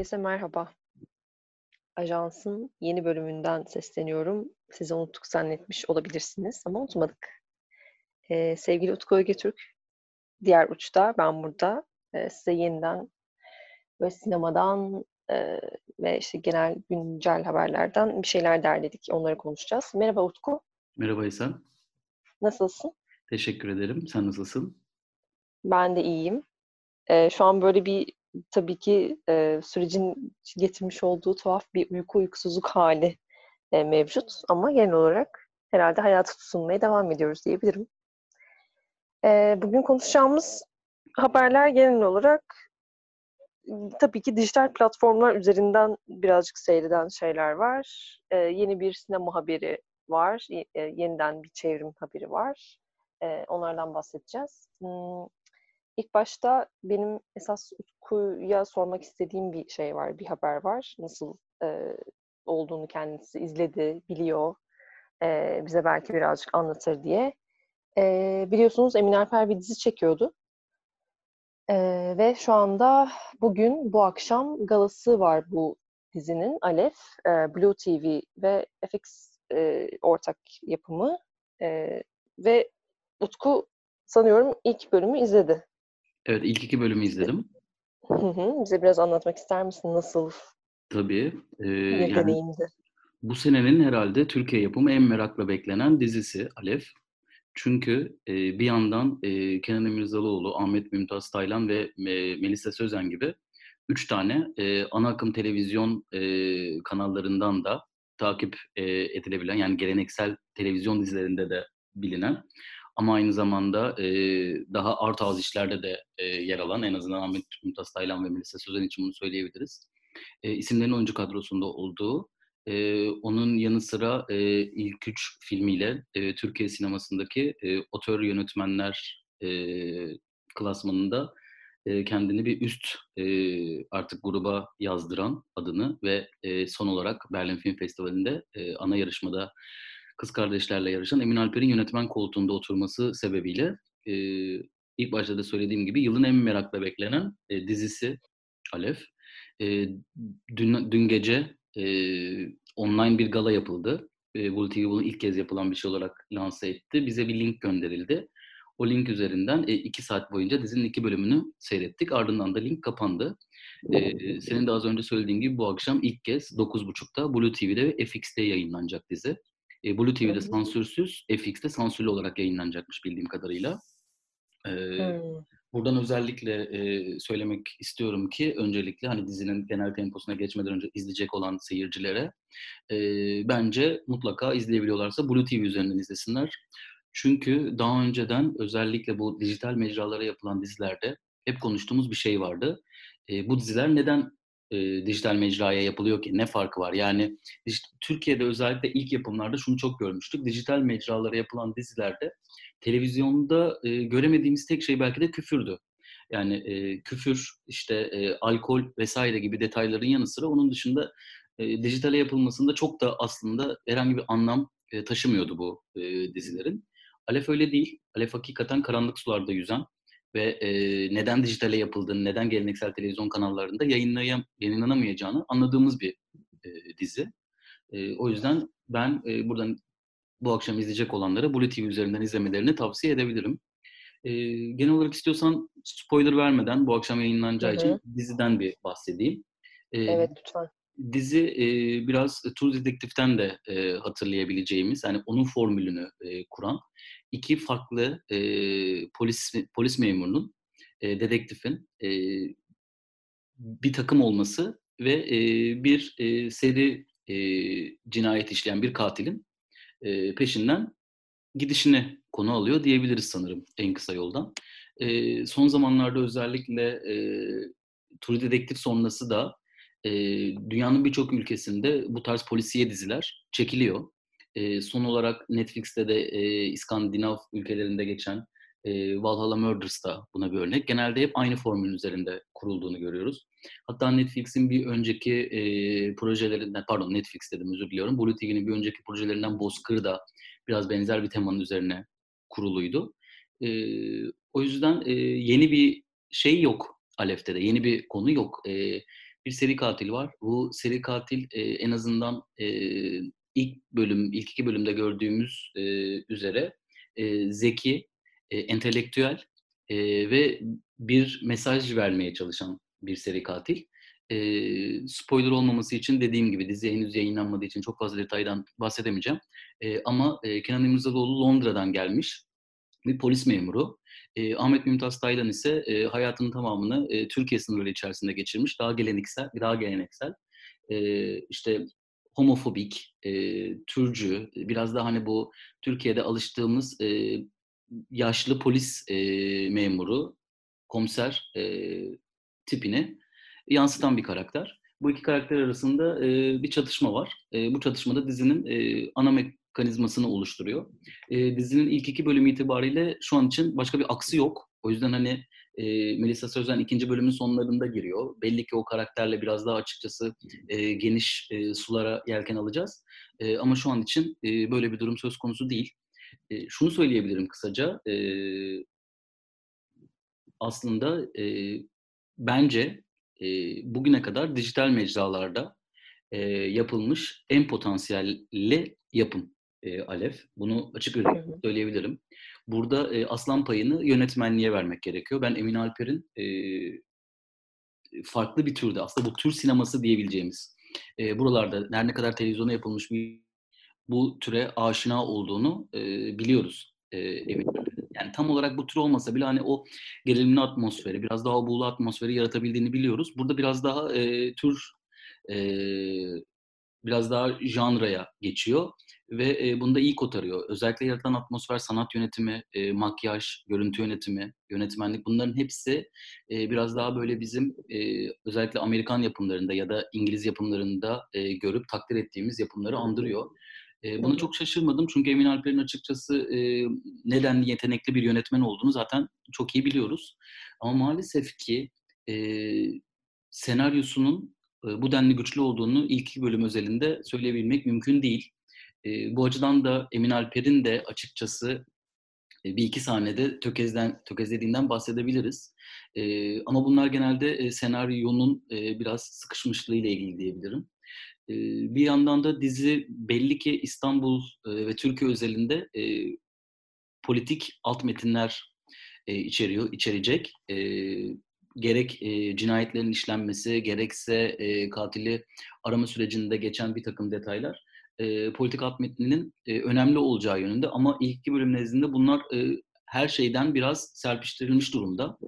Herkese merhaba. Ajansın yeni bölümünden sesleniyorum. Sizi unuttuk zannetmiş olabilirsiniz ama unutmadık. Ee, sevgili Utku Ögetürk, diğer uçta, ben burada. Ee, size yeniden ve sinemadan e, ve işte genel güncel haberlerden bir şeyler derledik. Onları konuşacağız. Merhaba Utku. Merhaba İhsan. Nasılsın? Teşekkür ederim. Sen nasılsın? Ben de iyiyim. Ee, şu an böyle bir tabii ki e, sürecin getirmiş olduğu tuhaf bir uyku uykusuzluk hali e, mevcut. Ama genel olarak herhalde hayatı tutunmaya devam ediyoruz diyebilirim. E, bugün konuşacağımız haberler genel olarak tabii ki dijital platformlar üzerinden birazcık seyreden şeyler var. E, yeni bir sinema haberi var. E, yeniden bir çevrim haberi var. E, onlardan bahsedeceğiz. Hmm, İlk başta benim esas Utku'ya sormak istediğim bir şey var, bir haber var. Nasıl e, olduğunu kendisi izledi, biliyor. E, bize belki birazcık anlatır diye. E, biliyorsunuz Emin Alper bir dizi çekiyordu. E, ve şu anda bugün, bu akşam galası var bu dizinin. Alef, e, Blue TV ve FX e, ortak yapımı. E, ve Utku sanıyorum ilk bölümü izledi. Evet, ilk iki bölümü izledim. Hı hı. Bize biraz anlatmak ister misin? Nasıl Tabii. Bir yani deneyimdi? bu senenin herhalde Türkiye yapımı en merakla beklenen dizisi Alef. Çünkü e, bir yandan e, Kenan İmirzalıoğlu, Ahmet Mümtaz Taylan ve e, Melisa Sözen gibi üç tane e, ana akım televizyon e, kanallarından da takip e, edilebilen yani geleneksel televizyon dizilerinde de bilinen ama aynı zamanda e, daha art ağız işlerde de e, yer alan en azından Ahmet Mümtaz Taylan ve Melisa Sözen için bunu söyleyebiliriz. E, isimlerin oyuncu kadrosunda olduğu e, onun yanı sıra e, ilk üç filmiyle e, Türkiye sinemasındaki e, otör yönetmenler e, klasmanında e, kendini bir üst e, artık gruba yazdıran adını ve e, son olarak Berlin Film Festivali'nde e, ana yarışmada kız kardeşlerle yarışan Emin Alper'in yönetmen koltuğunda oturması sebebiyle e, ilk başta da söylediğim gibi yılın en merakla beklenen e, dizisi Alef. E, dün, dün gece e, online bir gala yapıldı. E, Blue TV bunu ilk kez yapılan bir şey olarak lanse etti. Bize bir link gönderildi. O link üzerinden e, iki saat boyunca dizinin iki bölümünü seyrettik. Ardından da link kapandı. E, senin de az önce söylediğin gibi bu akşam ilk kez 9.30'da Blue TV'de ve FX'te yayınlanacak dizi. E, Blue TV'de sansürsüz, FX'te sansürlü olarak yayınlanacakmış bildiğim kadarıyla. E, hmm. Buradan özellikle e, söylemek istiyorum ki öncelikle hani dizinin genel temposuna geçmeden önce izleyecek olan seyircilere e, bence mutlaka izleyebiliyorlarsa Blue TV üzerinden izlesinler. Çünkü daha önceden özellikle bu dijital mecralara yapılan dizilerde hep konuştuğumuz bir şey vardı. E, bu diziler neden e, dijital mecraya yapılıyor ki? Ne farkı var? Yani Türkiye'de özellikle ilk yapımlarda şunu çok görmüştük. Dijital mecralara yapılan dizilerde televizyonda e, göremediğimiz tek şey belki de küfürdü. Yani e, küfür, işte e, alkol vesaire gibi detayların yanı sıra onun dışında e, dijitale yapılmasında çok da aslında herhangi bir anlam e, taşımıyordu bu e, dizilerin. Alef öyle değil. Alef hakikaten karanlık sularda yüzen, ve e, neden dijitale yapıldığını, neden geleneksel televizyon kanallarında yayınlayam, yayınlanamayacağını anladığımız bir e, dizi. E, o yüzden ben e, buradan bu akşam izleyecek olanlara Blue TV üzerinden izlemelerini tavsiye edebilirim. E, genel olarak istiyorsan spoiler vermeden bu akşam yayınlanacağı Hı-hı. için diziden bir bahsedeyim. E, evet lütfen. Dizi e, biraz True Detective'den de e, hatırlayabileceğimiz, yani onun formülünü e, kuran iki farklı e, polis polis memurunun, e, dedektifin e, bir takım olması ve e, bir e, seri e, cinayet işleyen bir katilin e, peşinden gidişini konu alıyor diyebiliriz sanırım en kısa yoldan. E, son zamanlarda özellikle e, True Detective sonrası da e, dünyanın birçok ülkesinde bu tarz polisiye diziler çekiliyor. E, son olarak Netflix'te de e, İskandinav ülkelerinde geçen e, Valhalla Murders da buna bir örnek. Genelde hep aynı formülün üzerinde kurulduğunu görüyoruz. Hatta Netflix'in bir önceki e, projelerinden, pardon Netflix dedim özür diliyorum. Blue TV'nin bir önceki projelerinden Bozkır da biraz benzer bir temanın üzerine kuruluydu. E, o yüzden e, yeni bir şey yok Alef'te de, yeni bir konu yok. E, bir seri katil var. Bu seri katil e, en azından e, ilk bölüm, ilk iki bölümde gördüğümüz e, üzere e, zeki, e, entelektüel e, ve bir mesaj vermeye çalışan bir seri katil. E, spoiler olmaması için dediğim gibi dizi henüz yayınlanmadığı için çok fazla detaydan bahsedemeyeceğim. E, ama e, Kenan İmirzalıoğlu Londra'dan gelmiş bir polis memuru. E, Ahmet Mümtaz Taylan ise e, hayatının tamamını e, Türkiye sınırları içerisinde geçirmiş. Daha geleneksel, daha geleneksel. E, işte homofobik, e, türcü, biraz daha hani bu Türkiye'de alıştığımız e, yaşlı polis e, memuru, komiser e, tipini yansıtan bir karakter. Bu iki karakter arasında e, bir çatışma var. E, bu çatışmada dizinin e, ana mekanizmasını oluşturuyor. E, dizinin ilk iki bölümü itibariyle şu an için başka bir aksı yok. O yüzden hani e, Melisa Sözen ikinci bölümün sonlarında giriyor. Belli ki o karakterle biraz daha açıkçası e, geniş e, sulara yelken alacağız. E, ama şu an için e, böyle bir durum söz konusu değil. E, şunu söyleyebilirim kısaca. E, aslında e, bence e, bugüne kadar dijital mecralarda e, yapılmış en potansiyelli yapım e, Alev. Bunu açık söyleyebilirim. Burada e, aslan payını yönetmenliğe vermek gerekiyor. Ben Emin Alper'in e, farklı bir türde, aslında bu tür sineması diyebileceğimiz, e, buralarda her ne kadar televizyona yapılmış bir bu türe aşina olduğunu e, biliyoruz e, Yani tam olarak bu tür olmasa bile hani o gerilimli atmosferi, biraz daha buğulu atmosferi yaratabildiğini biliyoruz. Burada biraz daha e, tür, e, biraz daha janraya geçiyor ve e, bunda iyi kotarıyor. Özellikle yaratılan atmosfer, sanat yönetimi, e, makyaj, görüntü yönetimi, yönetmenlik bunların hepsi e, biraz daha böyle bizim e, özellikle Amerikan yapımlarında ya da İngiliz yapımlarında e, görüp takdir ettiğimiz yapımları andırıyor. E, buna çok şaşırmadım çünkü Emin Alper'in açıkçası e, nedenli yetenekli bir yönetmen olduğunu zaten çok iyi biliyoruz. Ama maalesef ki e, senaryosunun bu denli güçlü olduğunu ilk iki bölüm özelinde söyleyebilmek mümkün değil. E, bu açıdan da Emin Alper'in de açıkçası e, bir iki sahnede tökezden, tökezlediğinden bahsedebiliriz. E, ama bunlar genelde e, senaryonun e, biraz sıkışmışlığı ile ilgili diyebilirim. E, bir yandan da dizi belli ki İstanbul e, ve Türkiye özelinde e, politik alt metinler e, içeriyor, içerecek. Gerek e, cinayetlerin işlenmesi, gerekse e, katili arama sürecinde geçen bir takım detaylar e, politik alt metninin e, önemli olacağı yönünde ama ilk iki bölüm nezdinde bunlar e, her şeyden biraz serpiştirilmiş durumda.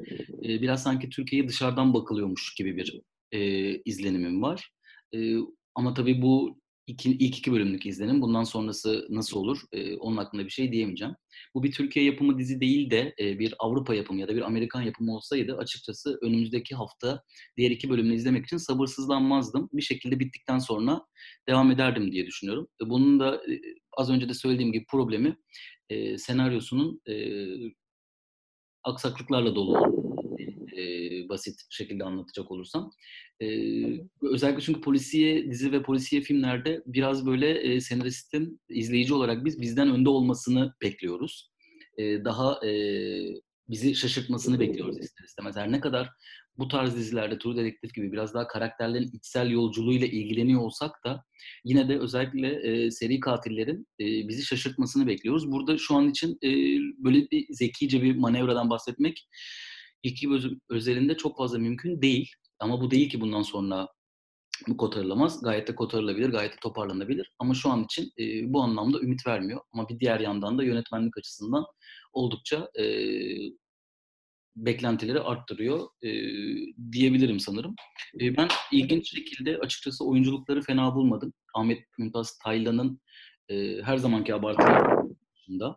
E, biraz sanki Türkiye'ye dışarıdan bakılıyormuş gibi bir e, izlenimim var. E, ama tabii bu iki, ilk iki bölümlük izlenim. Bundan sonrası nasıl olur? E, onun hakkında bir şey diyemeyeceğim. Bu bir Türkiye yapımı dizi değil de e, bir Avrupa yapımı ya da bir Amerikan yapımı olsaydı açıkçası önümüzdeki hafta diğer iki bölümünü izlemek için sabırsızlanmazdım. Bir şekilde bittikten sonra devam ederdim diye düşünüyorum. E, bunun da e, az önce de söylediğim gibi problemi e, senaryosunun e, aksaklıklarla dolu basit şekilde anlatacak olursam. E, özellikle çünkü polisiye dizi ve polisiye filmlerde biraz böyle e, senaristin izleyici olarak biz bizden önde olmasını bekliyoruz. E, daha e, bizi şaşırtmasını bekliyoruz ister istemez. Her ne kadar bu tarz dizilerde True Detective gibi biraz daha karakterlerin içsel yolculuğuyla ilgileniyor olsak da yine de özellikle e, seri katillerin e, bizi şaşırtmasını bekliyoruz. Burada şu an için e, böyle bir zekice bir manevradan bahsetmek ilk yıl özelinde çok fazla mümkün değil. Ama bu değil ki bundan sonra bu kotarılamaz. Gayet de kotarılabilir, gayet de toparlanabilir. Ama şu an için e, bu anlamda ümit vermiyor. Ama bir diğer yandan da yönetmenlik açısından oldukça e, beklentileri arttırıyor e, diyebilirim sanırım. E, ben ilginç şekilde açıkçası oyunculukları fena bulmadım. Ahmet Mümtaz Taylan'ın e, her zamanki abartılı dışında.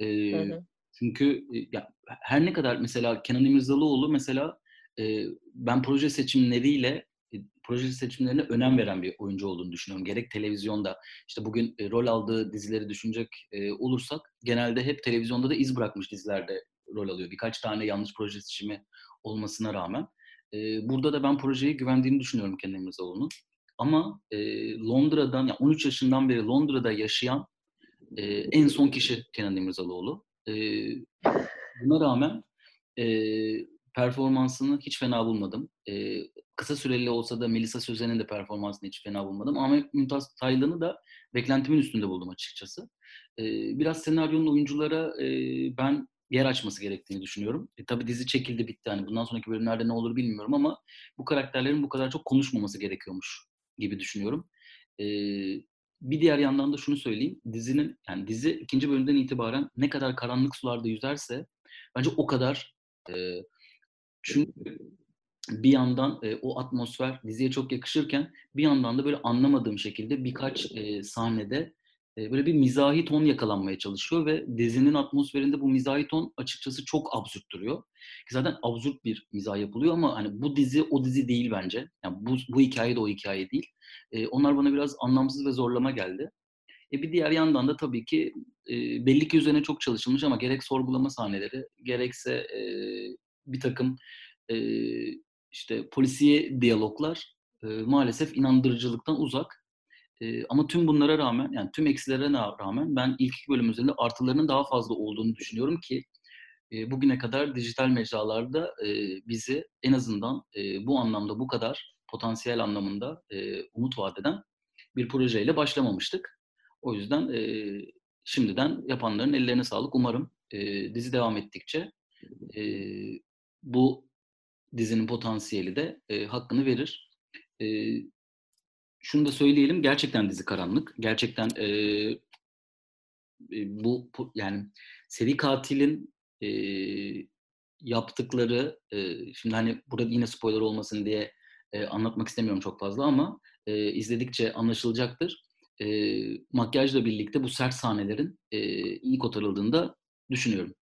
E, hı hı. Çünkü ya, her ne kadar mesela Kenan İmirzalıoğlu mesela e, ben proje seçimleriyle e, proje seçimlerine önem veren bir oyuncu olduğunu düşünüyorum. Gerek televizyonda işte bugün e, rol aldığı dizileri düşünecek e, olursak genelde hep televizyonda da iz bırakmış dizilerde rol alıyor. Birkaç tane yanlış proje seçimi olmasına rağmen. E, burada da ben projeye güvendiğini düşünüyorum Kenan İmirzalıoğlu'nun. Ama e, Londra'dan, yani 13 yaşından beri Londra'da yaşayan e, en son kişi Kenan İmirzalıoğlu. Buna rağmen e, performansını hiç fena bulmadım. E, kısa süreli olsa da Melisa Sözen'in de performansını hiç fena bulmadım. Ahmet Mümtaz Taylan'ı da beklentimin üstünde buldum açıkçası. E, biraz senaryonun oyunculara e, ben yer açması gerektiğini düşünüyorum. E, tabii dizi çekildi bitti. Hani bundan sonraki bölümlerde ne olur bilmiyorum ama bu karakterlerin bu kadar çok konuşmaması gerekiyormuş gibi düşünüyorum. Bir diğer yandan da şunu söyleyeyim. Dizinin yani dizi ikinci bölümden itibaren ne kadar karanlık sularda yüzerse bence o kadar e, çünkü bir yandan e, o atmosfer diziye çok yakışırken bir yandan da böyle anlamadığım şekilde birkaç e, sahnede böyle bir mizahi ton yakalanmaya çalışıyor ve dizinin atmosferinde bu mizahi ton açıkçası çok absürt duruyor. Zaten absürt bir mizah yapılıyor ama hani bu dizi o dizi değil bence. Yani bu, bu hikaye de o hikaye değil. E, onlar bana biraz anlamsız ve zorlama geldi. E bir diğer yandan da tabii ki e, belli ki üzerine çok çalışılmış ama gerek sorgulama sahneleri gerekse e, bir takım e, işte polisiye diyaloglar e, maalesef inandırıcılıktan uzak. Ama tüm bunlara rağmen yani tüm eksilere rağmen ben ilk iki bölüm üzerinde artılarının daha fazla olduğunu düşünüyorum ki bugüne kadar dijital mecralarda bizi en azından bu anlamda bu kadar potansiyel anlamında e, umut vaat eden bir projeyle başlamamıştık. O yüzden şimdiden yapanların ellerine sağlık. Umarım dizi devam ettikçe bu dizinin potansiyeli de hakkını verir. Şunu da söyleyelim, gerçekten dizi karanlık. Gerçekten e, bu yani seri katilin e, yaptıkları, e, şimdi hani burada yine spoiler olmasın diye e, anlatmak istemiyorum çok fazla ama e, izledikçe anlaşılacaktır. E, makyajla birlikte bu sert sahnelerin e, iyi kotarıldığını da düşünüyorum.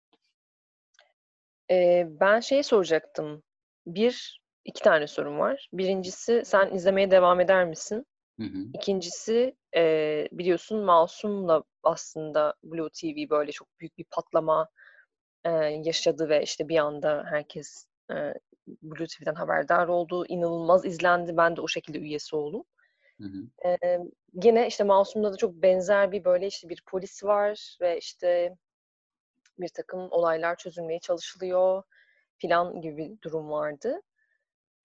E, ben şey soracaktım. Bir, iki tane sorum var. Birincisi sen izlemeye devam eder misin? Hı hı. İkincisi e, biliyorsun Masum'la aslında Blue TV böyle çok büyük bir patlama e, yaşadı ve işte bir anda herkes e, Blue TV'den haberdar oldu. İnanılmaz izlendi. Ben de o şekilde üyesi oldum. Hı hı. E, yine işte Masum'da da çok benzer bir böyle işte bir polis var ve işte bir takım olaylar çözülmeye çalışılıyor filan gibi bir durum vardı.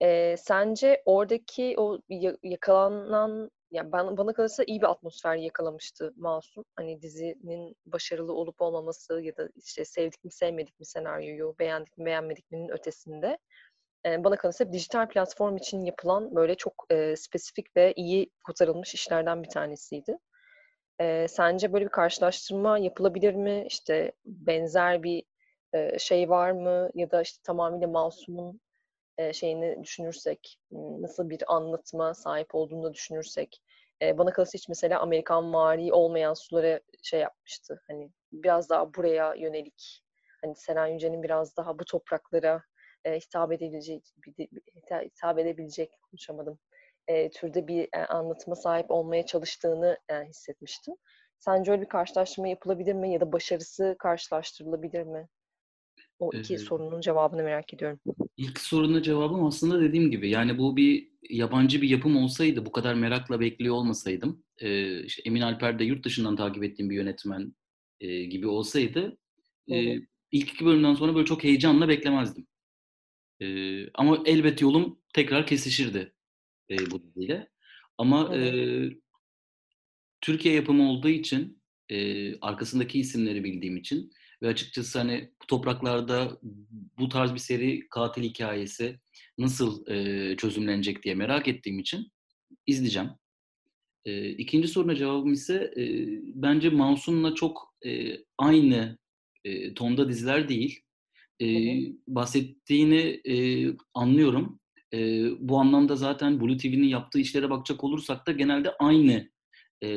E, sence oradaki o yakalanan yani ben, bana kalırsa iyi bir atmosfer yakalamıştı Masum. Hani dizinin başarılı olup olmaması ya da işte sevdik mi sevmedik mi senaryoyu, beğendik mi beğenmedik mi'nin ötesinde. E, bana kalırsa dijital platform için yapılan böyle çok e, spesifik ve iyi kurtarılmış işlerden bir tanesiydi. E, sence böyle bir karşılaştırma yapılabilir mi? İşte benzer bir e, şey var mı? Ya da işte tamamıyla Masum'un şeyini düşünürsek, nasıl bir anlatma sahip olduğunu düşünürsek, bana kalırsa hiç mesela Amerikan mari olmayan sulara şey yapmıştı. Hani biraz daha buraya yönelik, hani Seren Yücel'in biraz daha bu topraklara e, hitap edebilecek, hitap edebilecek konuşamadım. Türde bir e, anlatıma sahip olmaya çalıştığını e, hissetmiştim. Sence öyle bir karşılaştırma yapılabilir mi ya da başarısı karşılaştırılabilir mi? O iki ee, sorunun cevabını merak ediyorum. İlk soruna cevabım aslında dediğim gibi yani bu bir yabancı bir yapım olsaydı bu kadar merakla bekliyor olmasaydım e, işte Emin Alper de yurt dışından takip ettiğim bir yönetmen e, gibi olsaydı e, ilk iki bölümden sonra böyle çok heyecanla beklemezdim. E, ama elbet yolum tekrar kesişirdi e, bu diziyle. Ama e, Türkiye yapımı olduğu için e, arkasındaki isimleri bildiğim için ve açıkçası hani bu topraklarda bu tarz bir seri katil hikayesi nasıl e, çözümlenecek diye merak ettiğim için izleyeceğim. E, ikinci soruna cevabım ise e, bence Masum'la çok e, aynı e, tonda diziler değil. E, bahsettiğini e, anlıyorum. E, bu anlamda zaten Blue TV'nin yaptığı işlere bakacak olursak da genelde aynı e,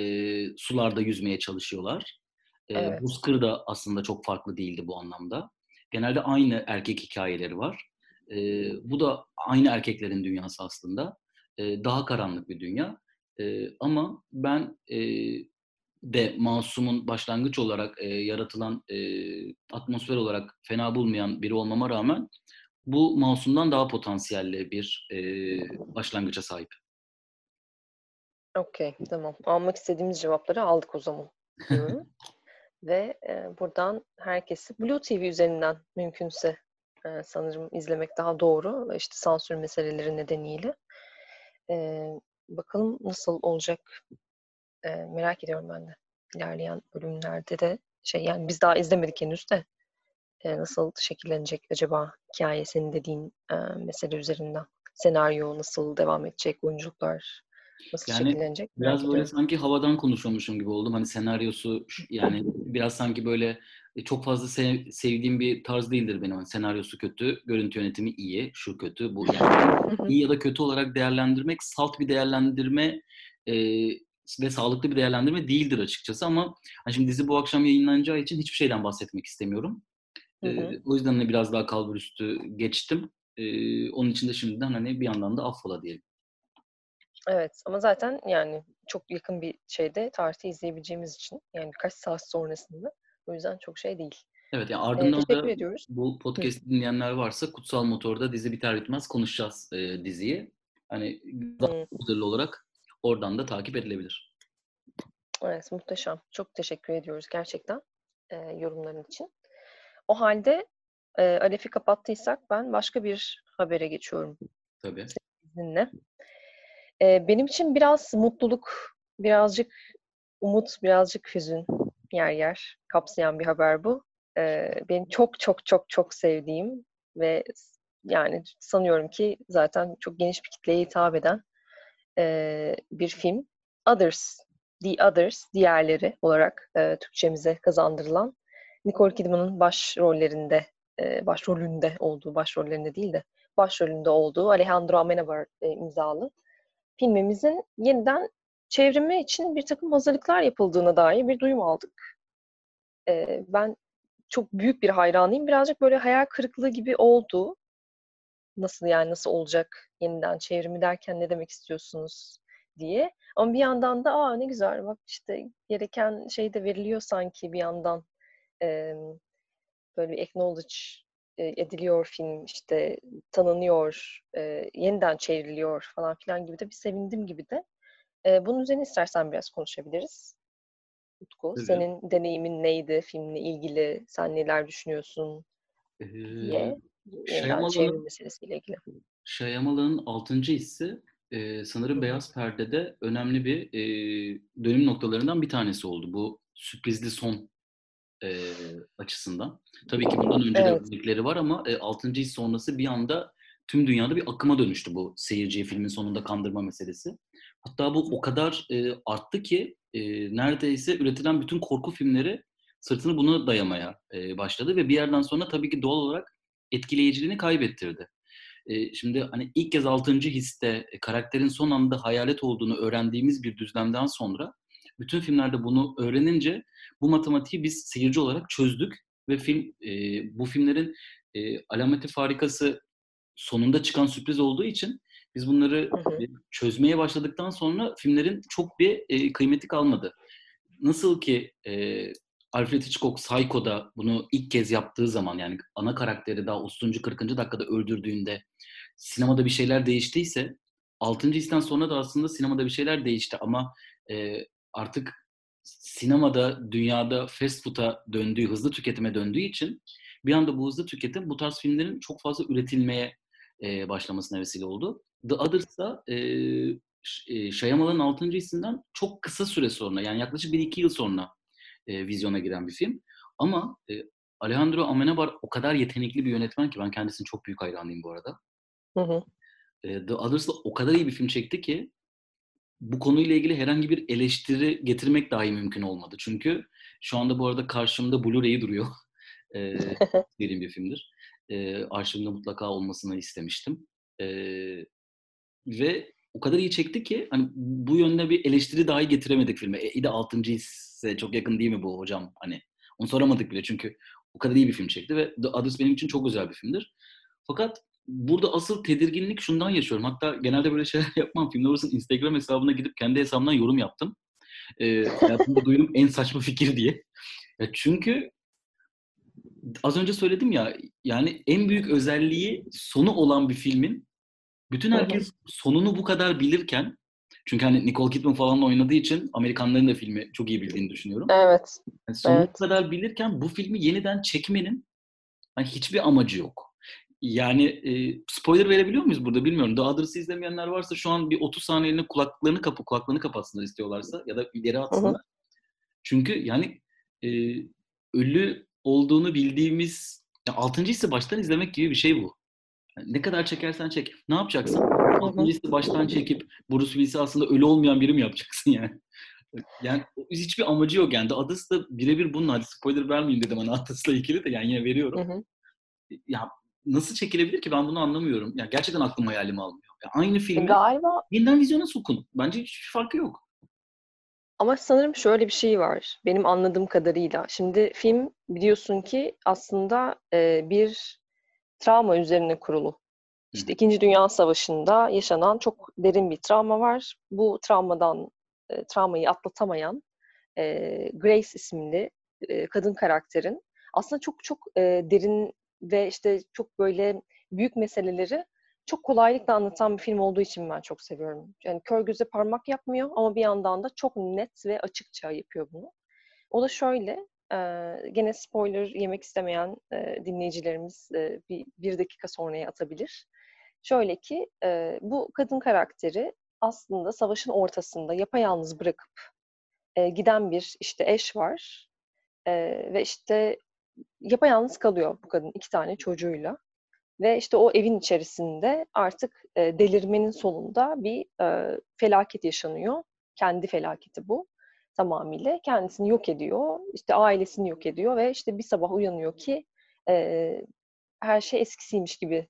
sularda yüzmeye çalışıyorlar. Evet. Buzkır da aslında çok farklı değildi bu anlamda. Genelde aynı erkek hikayeleri var. E, bu da aynı erkeklerin dünyası aslında. E, daha karanlık bir dünya. E, ama ben e, de Masum'un başlangıç olarak e, yaratılan e, atmosfer olarak fena bulmayan biri olmama rağmen bu Masum'dan daha potansiyelli bir e, başlangıça sahip. Okey, tamam. Almak istediğimiz cevapları aldık o zaman. Ve e, buradan herkesi Blue TV üzerinden mümkünse Eee, sanırım izlemek daha doğru. İşte sansür meseleleri nedeniyle. Eee, bakalım nasıl olacak? Merak ediyorum ben de. İlerleyen bölümlerde de şey, yani biz daha izlemedik henüz de, nasıl şekillenecek acaba hikâye senin dediğin, mesele üzerinden? Senaryo nasıl devam edecek? Oyunculuklar nasıl Yani şekillenecek? Biraz böyle ediyorum. sanki havadan konuşuyormuşum gibi oldum. Hani senaryosu yani biraz sanki böyle, eee, çok fazla sev sevdiğim bir tarz değildir benim. Hani senaryosu kötü, görüntü yönetimi iyi, şu kötü, bu yani iyi ya da kötü olarak değerlendirmek salt bir değerlendirme, eee, ve sağlıklı bir değerlendirme değildir açıkçası ama hani şimdi dizi bu akşam yayınlanacağı için hiçbir şeyden bahsetmek istemiyorum. Hı hı. Eee, o yüzden hani biraz daha kalburüstü geçtim. Eee, onun için de şimdiden hani bir yandan da affola diyelim. Evet ama zaten yani çok yakın bir şeyde, tarihte izleyebileceğimiz için yani birkaç saat sonrasında. O yüzden çok şey değil. Evet, ya Eee, ardından teşekkür da ediyoruz. bu Hı. podcast'i dinleyenler varsa Kutsal Motor'da dizi biter bitmez konuşacağız, eee, diziyi. Hani daha olarak oradan da takip edilebilir. Evet, muhteşem. Çok teşekkür ediyoruz gerçekten, eee, yorumların için. O hâlde, eee, Alef'i kapattıysak ben başka bir habere geçiyorum Tabii. senin Eee, benim için biraz mutluluk, birazcık umut, birazcık hüzün yer yer kapsayan bir haber bu. Eee, benim çok çok çok çok sevdiğim ve yani sanıyorum ki zaten çok geniş bir kitleye hitap eden, eee, bir film. Others, The Others, Diğerleri olarak, eee, Türkçemize kazandırılan Nicole Kidman'ın başrollerinde, eee, başrolünde olduğu, başrollerinde değil de başrolünde olduğu Alejandro Amenábar, eee, imzalı filmimizin yeniden çevrimi için birtakım hazırlıklar yapıldığına dair bir duyum aldık. Eee, ben çok büyük bir hayranıyım. Birazcık böyle hayal kırıklığı gibi oldu. Nasıl yani, nasıl olacak yeniden çevrimi derken ne demek istiyorsunuz diye. Ama bir yandan da a, ne güzel bak işte gereken şey de veriliyor sanki bir yandan. Emm, böyle bir acknowledge, ediliyor film, işte tanınıyor, eee, yeniden çevriliyor falan filan gibi de bir sevindim gibi de. Eee, bunun üzerine istersen biraz konuşabiliriz. Utku, Tabii. senin deneyimin neydi filmle ilgili? Sen neler düşünüyorsun Eee, diye, yeniden çevrim Shyamalan'ın meselesiyle ilgili. Shyamalan'ın Altıncı Hissi, eee, Hı sanırım beyaz perdede önemli bir, eee, dönüm noktalarından bir tanesi oldu. Bu sürprizli son, eee, açısından. Tabii ki bundan önce de Evet. örnekleri var ama, eee, Altıncı His sonrası bir anda tüm dünyada bir akıma dönüştü bu seyirciyi filmin sonunda kandırma meselesi. Hatta bu o kadar, eee, arttı ki, eee, neredeyse üretilen bütün korku filmleri sırtını buna dayamaya, eee, başladı ve bir yerden sonra tabii ki doğal olarak etkileyiciliğini kaybettirdi. Eee, şimdi hani ilk kez Altıncı His'te, eee, karakterin son anda hayalet olduğunu öğrendiğimiz bir düzlemden sonra bütün filmlerde bunu öğrenince bu matematiği biz seyirci olarak çözdük ve film, eee, bu filmlerin, eee, alameti farikası sonunda çıkan sürpriz olduğu için biz bunları, Hı hı. eee, çözmeye başladıktan sonra filmlerin çok bir, eee, kıymeti kalmadı. Nasıl ki, eee, Alfred Hitchcock Psycho'da bunu ilk kez yaptığı zaman yani ana karakteri daha 30'uncu 40'ıncı dakikada öldürdüğünde sinemada bir şeyler değiştiyse, Altıncı His'ten sonra da aslında sinemada bir şeyler değişti ama, eee, artık sinemada, dünyada fast food'a döndüğü, hızlı tüketime döndüğü için bir anda bu hızlı tüketim bu tarz filmlerin çok fazla üretilmeye, eee, başlamasına vesile oldu. The Others da, eee, Ş eee, Shyamalan'ın Altıncı His'inden çok kısa süre sonra yani yaklaşık 1-2 yıl sonra, eee, vizyona giren bir film ama, eee, Alejandro Amenábar o kadar yetenekli bir yönetmen ki ben kendisinin çok büyük hayranıyım bu arada. Hı hı. Eee, The Others'la o kadar iyi bir film çekti ki bu konuyla ilgili herhangi bir eleştiri getirmek dahi mümkün olmadı. Çünkü şu anda bu arada karşımda Blu-ray'i duruyor. Eee, derin bir filmdir. Eee, arşivimde mutlaka olmasını istemiştim. Eee, ve o kadar iyi çekti ki hani bu yönde bir eleştiri dahi getiremedik filme. E, iyi de Altıncı His'e çok yakın değil mi bu hocam? Hani onu soramadık bile çünkü o kadar iyi bir film çekti ve The Others benim için çok özel bir filmdir. Fakat burada asıl tedirginlik şundan yaşıyorum. Hatta genelde böyle şeyler yapmam. Film Lovers'ın Instagram hesabına gidip kendi hesabımdan yorum yaptım. Eee, hayatımda duyduğum en saçma fikir diye. Ya çünkü az önce söyledim ya, yani en büyük özelliği sonu olan bir filmin bütün herkes sonunu bu kadar bilirken çünkü hani Nicole Kidman falan oynadığı için Amerikanların da filmi çok iyi bildiğini düşünüyorum. Evet, Hani sonunu evet. bu kadar bilirken bu filmi yeniden çekmenin hani hiçbir amacı yok. Yani e, spoiler verebiliyor muyuz burada bilmiyorum. The Others'ı izlemeyenler varsa şu an bir 30 saniyeliğine kulaklarını kapı kulaklarını kapatsınlar istiyorlarsa ya da ileri atsınlar. Çünkü yani e, ölü olduğunu bildiğimiz ya 6. hissi baştan izlemek gibi bir şey bu. Yani ne kadar çekersen çek. Ne yapacaksın? 6. hissi baştan çekip Bruce Willis'i aslında ölü olmayan biri mi yapacaksın yani? Yani hiçbir amacı yok yani. The Others da birebir bunun hadi spoiler vermeyeyim dedim hani Others'la ilgili de yani yine veriyorum. Hı hı. Ya nasıl çekilebilir ki ben bunu anlamıyorum. Ya gerçekten aklım hayalimi almıyor. Ya aynı filmi Galiba... yeniden vizyona sokun. Bence hiç farkı yok. Ama sanırım şöyle bir şey var benim anladığım kadarıyla. Şimdi film biliyorsun ki aslında e, bir travma üzerine kurulu. İşte İkinci Dünya Savaşı'nda yaşanan çok derin bir travma var. Bu travmadan e, travmayı atlatamayan e, Grace isimli e, kadın karakterin aslında çok çok e, derin ve işte çok böyle büyük meseleleri çok kolaylıkla anlatan bir film olduğu için ben çok seviyorum. Yani kör göze parmak yapmıyor ama bir yandan da çok net ve açıkça yapıyor bunu. O da şöyle, e, gene spoiler yemek istemeyen e, dinleyicilerimiz e, bir, bir dakika sonraya atabilir. Şöyle ki, e, bu kadın karakteri aslında savaşın ortasında yapayalnız bırakıp e, giden bir işte eş var e, ve işte yapayalnız kalıyor bu kadın iki tane çocuğuyla. Ve işte o evin içerisinde artık e, delirmenin sonunda bir e, felaket yaşanıyor. Kendi felaketi bu tamamıyla. Kendisini yok ediyor, işte ailesini yok ediyor ve işte bir sabah uyanıyor ki e, her şey eskisiymiş gibi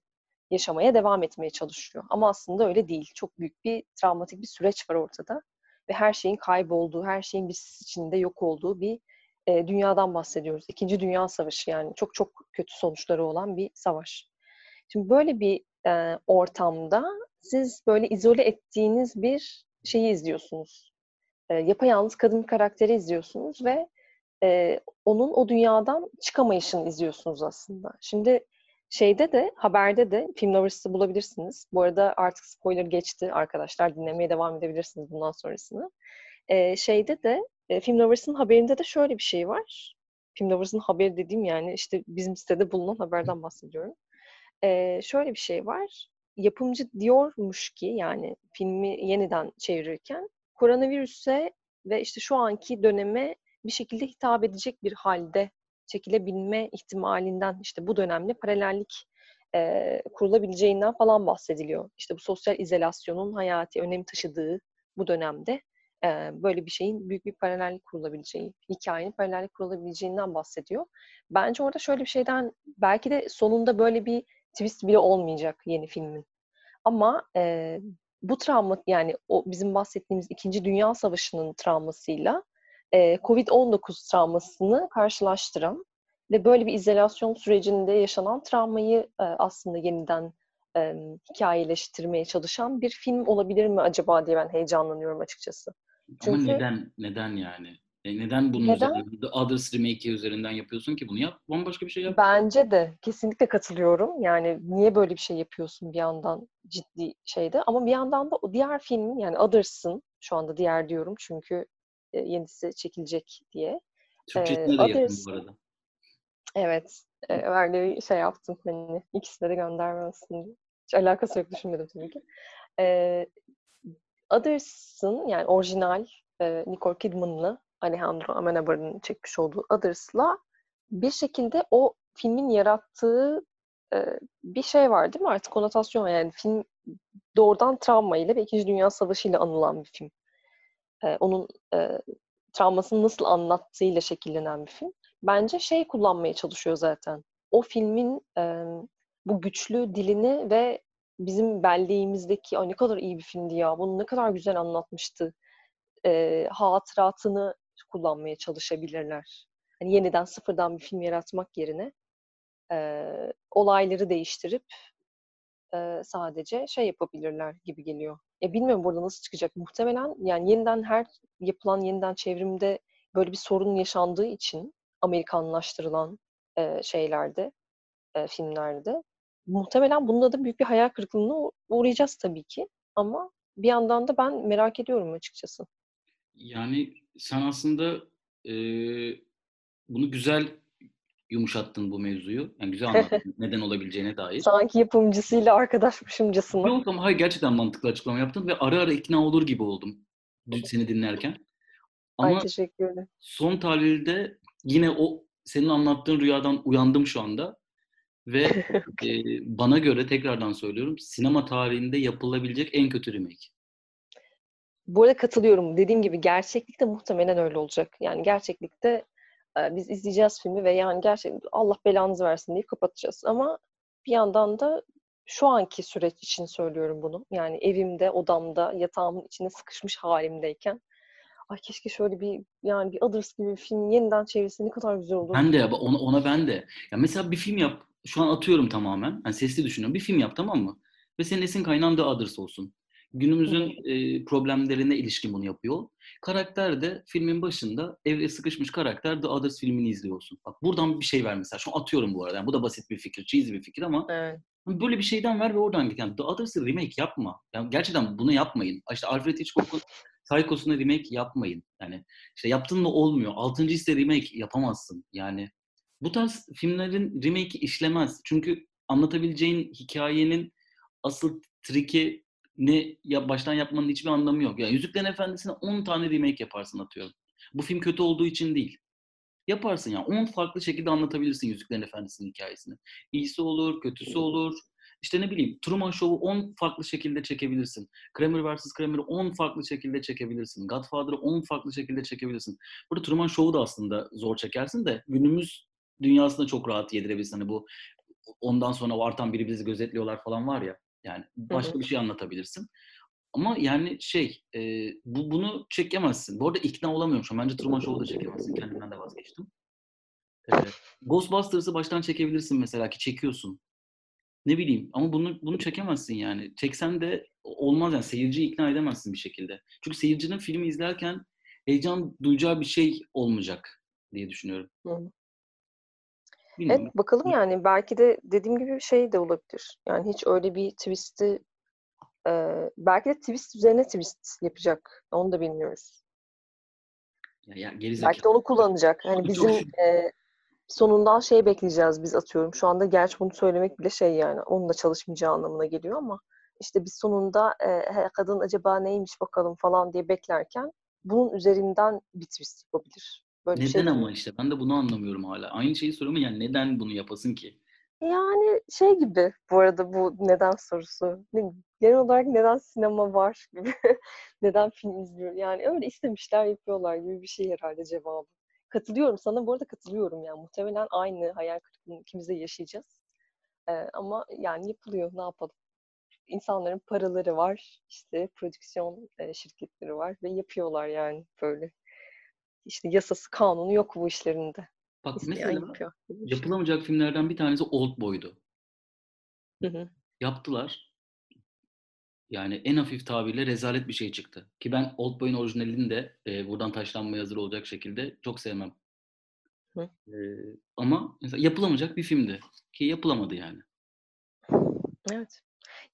yaşamaya devam etmeye çalışıyor. Ama aslında öyle değil. Çok büyük bir travmatik bir süreç var ortada. Ve her şeyin kaybolduğu, her şeyin bir içinde yok olduğu bir e, dünyadan bahsediyoruz. İkinci Dünya Savaşı yani çok çok kötü sonuçları olan bir savaş. Şimdi böyle bir e, ortamda siz böyle izole ettiğiniz bir şeyi izliyorsunuz. E, yapayalnız kadın karakteri izliyorsunuz ve e, onun o dünyadan çıkamayışını izliyorsunuz aslında. Şimdi şeyde de haberde de film Lovers'ı bulabilirsiniz. Bu arada artık spoiler geçti arkadaşlar. Dinlemeye devam edebilirsiniz bundan sonrasını. E, şeyde de e, Film Lovers'ın haberinde de şöyle bir şey var. Film Lovers'ın haberi dediğim yani işte bizim sitede bulunan haberden bahsediyorum. E, şöyle bir şey var. Yapımcı diyormuş ki yani filmi yeniden çevirirken koronavirüse ve işte şu anki döneme bir şekilde hitap edecek bir halde çekilebilme ihtimalinden işte bu dönemle paralellik e, kurulabileceğinden falan bahsediliyor. İşte bu sosyal izolasyonun hayati önem taşıdığı bu dönemde böyle bir şeyin büyük bir paralellik kurulabileceği, hikayenin paralellik kurulabileceğinden bahsediyor. Bence orada şöyle bir şeyden belki de sonunda böyle bir twist bile olmayacak yeni filmin. Ama e, bu travma yani o bizim bahsettiğimiz İkinci Dünya Savaşı'nın travmasıyla e, Covid-19 travmasını karşılaştıran ve böyle bir izolasyon sürecinde yaşanan travmayı e, aslında yeniden e, hikayeleştirmeye çalışan bir film olabilir mi acaba diye ben heyecanlanıyorum açıkçası. Çünkü, Ama neden neden yani? E neden bunun neden? üzerinden, The Others Remake üzerinden yapıyorsun ki bunu yap? Bambaşka bir şey yap. Bence de. Kesinlikle katılıyorum. Yani niye böyle bir şey yapıyorsun bir yandan ciddi şeyde. Ama bir yandan da o diğer film yani Others'ın şu anda diğer diyorum çünkü e, yenisi çekilecek diye. Türkçesine ee, de yakın bu arada. Evet. E, bir şey yaptım. Hani ikisine de göndermesin. Hiç alakası yok düşünmedim tabii ki. E, Others'ın yani orijinal e, Nicole Kidman'lı Alejandro Amenabar'ın çekmiş olduğu Others'la bir şekilde o filmin yarattığı e, bir şey var değil mi? Artık konotasyon yani film doğrudan travma ile ve İkinci Dünya Savaşı ile anılan bir film. E, onun e, travmasını nasıl anlattığıyla şekillenen bir film. Bence şey kullanmaya çalışıyor zaten. O filmin e, bu güçlü dilini ve bizim belleğimizdeki ne kadar iyi bir filmdi ya, bunu ne kadar güzel anlatmıştı e, hatıratını kullanmaya çalışabilirler. Hani yeniden sıfırdan bir film yaratmak yerine e, olayları değiştirip e, sadece şey yapabilirler gibi geliyor. Ya bilmiyorum burada nasıl çıkacak. Muhtemelen yani yeniden her yapılan yeniden çevrimde böyle bir sorun yaşandığı için Amerikanlaştırılan e, şeylerde, e, filmlerde muhtemelen bunda da büyük bir hayal kırıklığına uğrayacağız tabii ki. Ama bir yandan da ben merak ediyorum açıkçası. Yani sen aslında e, bunu güzel yumuşattın bu mevzuyu. Yani güzel anlattın neden olabileceğine dair. Sanki yapımcısıyla arkadaşmışımcasına. Yok ama hayır gerçekten mantıklı açıklama yaptın ve ara ara ikna olur gibi oldum seni dinlerken. Ama Ay teşekkür ederim. son tahlilde yine o senin anlattığın rüyadan uyandım şu anda. Ve e, bana göre tekrardan söylüyorum sinema tarihinde yapılabilecek en kötü remake. Bu arada katılıyorum. Dediğim gibi gerçeklikte muhtemelen öyle olacak. Yani gerçeklikte e, biz izleyeceğiz filmi ve yani gerçekten Allah belanızı versin deyip kapatacağız. Ama bir yandan da şu anki süreç için söylüyorum bunu. Yani evimde, odamda, yatağımın içine sıkışmış halimdeyken ay keşke şöyle bir yani bir Others gibi bir film yeniden çevirse ne kadar güzel olur. Ben de ya ona, ona ben de. Ya mesela bir film yap. Şu an atıyorum tamamen. Yani sesli düşünüyorum. Bir film yap tamam mı? Ve senin esin kaynağın da Others olsun. Günümüzün e, problemlerine ilişkin bunu yapıyor. Karakter de filmin başında evde sıkışmış karakter The Others filmini izliyorsun. Bak buradan bir şey ver mesela. Şu an atıyorum bu arada. Yani bu da basit bir fikir, cheesy bir fikir ama Evet. böyle bir şeyden ver ve oradan git. Yani The Others'ı remake yapma. Yani gerçekten bunu yapmayın. İşte Alfred Hitchcock'un Psycho'suna remake yapmayın. Yani işte yaptın mı olmuyor. Altıncı ise remake yapamazsın. Yani bu tarz filmlerin remake işlemez. Çünkü anlatabileceğin hikayenin asıl triki ne ya baştan yapmanın hiçbir anlamı yok. Yani Yüzüklerin Efendisi'ne 10 tane remake yaparsın atıyorum. Bu film kötü olduğu için değil. Yaparsın ya. Yani. 10 farklı şekilde anlatabilirsin Yüzüklerin Efendisi'nin hikayesini. İyisi olur, kötüsü olur. İşte ne bileyim Truman Show'u 10 farklı şekilde çekebilirsin. Kramer vs. Kramer'ı 10 farklı şekilde çekebilirsin. Godfather'ı 10 farklı şekilde çekebilirsin. Burada Truman Show'u da aslında zor çekersin de günümüz dünyasında çok rahat yedirebilirsin. Hani bu ondan sonra artan biri bizi gözetliyorlar falan var ya. Yani başka hı hı. bir şey anlatabilirsin. Ama yani şey, e, bu bunu çekemezsin. Bu arada ikna olamıyorum şu an. Bence Truman Show'u da çekemezsin. Kendimden de vazgeçtim. E, Ghostbusters'ı baştan çekebilirsin mesela ki çekiyorsun. Ne bileyim ama bunu bunu çekemezsin yani. Çeksen de olmaz yani seyirciyi ikna edemezsin bir şekilde. Çünkü seyircinin filmi izlerken heyecan duyacağı bir şey olmayacak diye düşünüyorum. Hı. Evet bakalım yani belki de dediğim gibi şey de olabilir. Yani hiç öyle bir twist'i e, belki de twist üzerine twist yapacak. Onu da bilmiyoruz. Ya, ya, geri belki de onu kullanacak. Hani bizim e, sonundan şey bekleyeceğiz biz atıyorum. Şu anda gerçi bunu söylemek bile şey yani onunla çalışmayacağı anlamına geliyor ama işte biz sonunda e, kadın acaba neymiş bakalım falan diye beklerken bunun üzerinden bir twist yapabilir. Böyle neden şey ama işte ben de bunu anlamıyorum hala. Aynı şeyi soruyorum yani neden bunu yapasın ki? Yani şey gibi bu arada bu neden sorusu. Genel olarak neden sinema var gibi. neden film izliyor? Yani öyle istemişler yapıyorlar gibi bir şey herhalde cevabı. Katılıyorum sana bu arada katılıyorum yani muhtemelen aynı hayal kırıklığını ikimiz de yaşayacağız. Ee, ama yani yapılıyor ne yapalım. İnsanların paraları var, işte prodüksiyon e, şirketleri var ve yapıyorlar yani böyle işte yasası, kanunu yok bu işlerinde. Bak İsteyen mesela yapıyor. yapılamayacak filmlerden bir tanesi Old Boy'du. Hı hı. Yaptılar. Yani en hafif tabirle rezalet bir şey çıktı. Ki ben Old Boy'un orijinalini de e, buradan taşlanmaya hazır olacak şekilde çok sevmem. Hı. E, ama mesela yapılamayacak bir filmdi. Ki yapılamadı yani. Evet.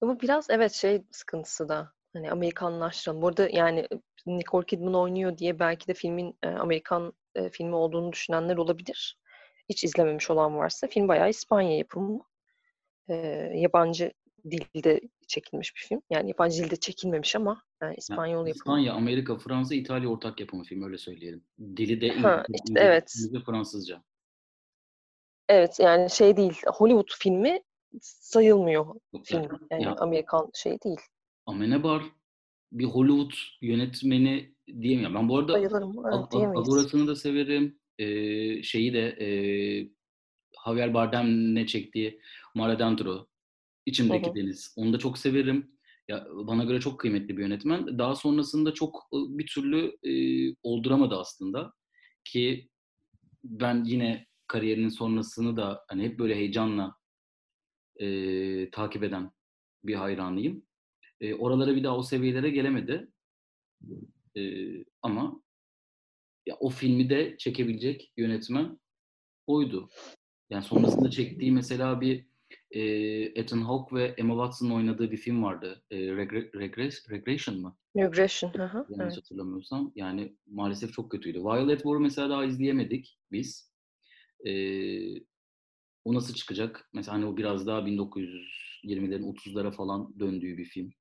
Ama biraz evet şey sıkıntısı da. Hani Amerikanlaştıralım. Burada yani Nicole Kidman oynuyor diye belki de filmin e, Amerikan e, filmi olduğunu düşünenler olabilir. Hiç izlememiş olan varsa film bayağı İspanya yapımı. E, yabancı dilde çekilmiş bir film. Yani yabancı dilde çekilmemiş ama yani İspanyol yani, yapımı. İspanya, Amerika, Fransa, İtalya ortak yapımı film öyle söyleyelim. Dili de ha, işte İngilizce, evet. İngilizce, Fransızca. Evet yani şey değil. Hollywood filmi sayılmıyor Yok, film. Yani ya, Amerikan şey değil. Amenebar bir Hollywood yönetmeni diyemiyorum. Ben bu arada Bayılırım. Evet, Agora'sını da severim. Ee, şeyi de e, Javier Bardem'le çektiği Mare Dentro, İçimdeki Hı-hı. Deniz. Onu da çok severim. Ya bana göre çok kıymetli bir yönetmen. Daha sonrasında çok bir türlü e, olduramadı aslında. Ki ben yine kariyerinin sonrasını da hani hep böyle heyecanla e, takip eden bir hayranıyım. E, oralara bir daha o seviyelere gelemedi. E, ama ya o filmi de çekebilecek yönetmen oydu. Yani sonrasında çektiği mesela bir e, Ethan Hawke ve Emma Watson oynadığı bir film vardı. E, Regre- Regress, Regression mı? Regression. Hı Yanlış evet. hatırlamıyorsam. Yani maalesef çok kötüydü. Violet War'u mesela daha izleyemedik biz. Eee, o nasıl çıkacak? Mesela hani o biraz daha 1920'lerin 30'lara falan döndüğü bir film.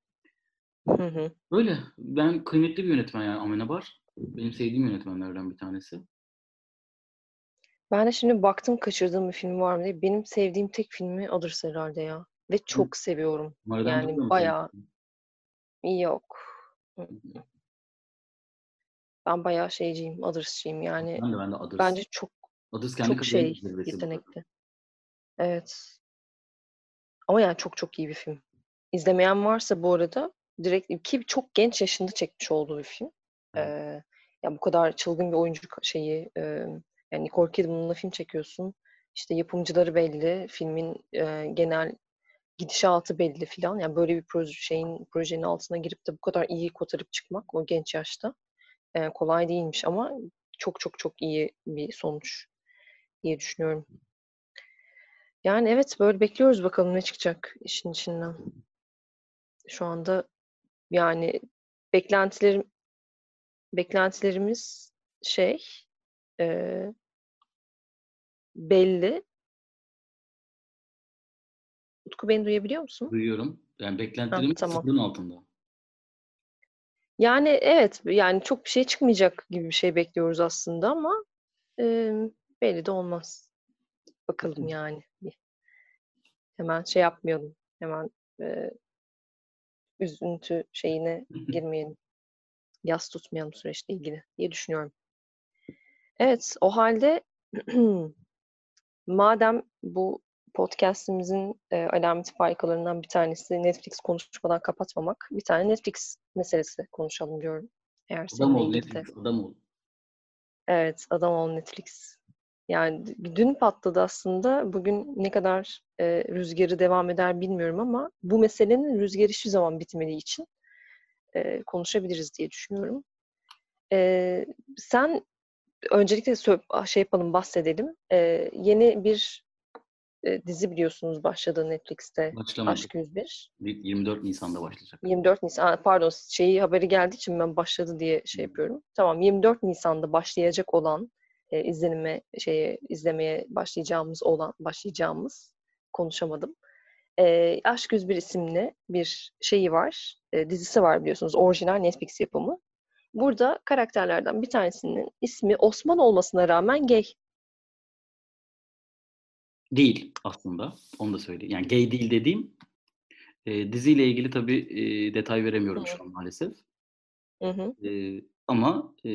Hı hı. Öyle. Ben kıymetli bir yönetmen yani Amenabar. Benim sevdiğim yönetmenlerden bir tanesi. Ben de şimdi baktım kaçırdığım bir film var mı diye. Benim sevdiğim tek filmi Others herhalde ya. Ve Hı. çok seviyorum. Bunlardan biliyor Yani bayağı yok. Hı. Hı hı. Ben bayağı şeyciyim, Others'cıyım yani. Ben de ben de Others. Bence çok Others kendi çok şey yetenekli. Evet. Ama yani çok çok iyi bir film. İzlemeyen varsa bu arada direkt ki çok genç yaşında çekmiş olduğu bir film. Ee, ya bu kadar çılgın bir oyuncu şeyi e, yani Nicole Kidman'la film çekiyorsun. İşte yapımcıları belli, filmin e, genel gidişatı belli filan. Yani böyle bir proje, şeyin projenin altına girip de bu kadar iyi kotarıp çıkmak o genç yaşta e, kolay değilmiş ama çok çok çok iyi bir sonuç diye düşünüyorum. Yani evet böyle bekliyoruz bakalım ne çıkacak işin içinden. Şu anda yani beklentilerim beklentilerimiz şey e, belli. Utku beni duyabiliyor musun? Duyuyorum. Yani Ha, beklentilerim tamam. sıfırın altında. Yani evet yani çok bir şey çıkmayacak gibi bir şey bekliyoruz aslında ama e, belli de olmaz. Bakalım yani. Hemen şey yapmayalım. Hemen e, üzüntü şeyine girmeyelim. Yas tutmayalım süreçle ilgili diye düşünüyorum. Evet, o halde madem bu podcast'imizin e, alameti farikalarından bir tanesi Netflix konuşmadan kapatmamak, bir tane Netflix meselesi konuşalım diyorum. Eğer Adam ol. Netflix, adam ol. Evet, adam ol Netflix. Yani dün patladı aslında. Bugün ne kadar e, rüzgarı devam eder bilmiyorum ama bu meselenin rüzgarı hiçbir zaman bitmediği için e, konuşabiliriz diye düşünüyorum. E, sen öncelikle sö- şey yapalım, bahsedelim. E, yeni bir e, dizi biliyorsunuz başladı Netflix'te. Başlamadı. Aşk 101. 24 Nisan'da başlayacak. 24 Nisan, pardon şeyi haberi geldiği için ben başladı diye şey yapıyorum. Tamam 24 Nisan'da başlayacak olan e, izlenime şeye izlemeye başlayacağımız olan başlayacağımız konuşamadım. E, Aşk 101 isimli bir şeyi var. e, dizisi var biliyorsunuz. Orijinal Netflix yapımı. Burada karakterlerden bir tanesinin ismi Osman olmasına rağmen gay. Değil aslında. Onu da söyleyeyim. Yani gay değil dediğim e, diziyle ilgili tabii e, detay veremiyorum Hı. şu an maalesef. Hı hı. E, ama e,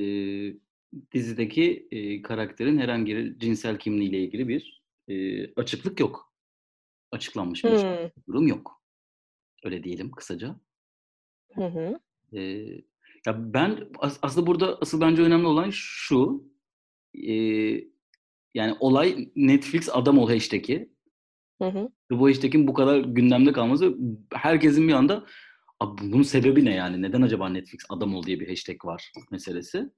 dizideki e, karakterin herhangi bir cinsel kimliğiyle ilgili bir e, açıklık yok. Açıklanmış bir Hı durum yok. Öyle diyelim kısaca. hı. hı. E, ya ben as- aslında burada asıl bence önemli olan şu. e, yani olay Netflix adam ol hashtag'i. Hı hı. Bu hashtag'in bu kadar gündemde kalması herkesin bir anda "Abi bunun sebebi ne yani? Neden acaba Netflix adam ol diye bir hashtag var meselesi.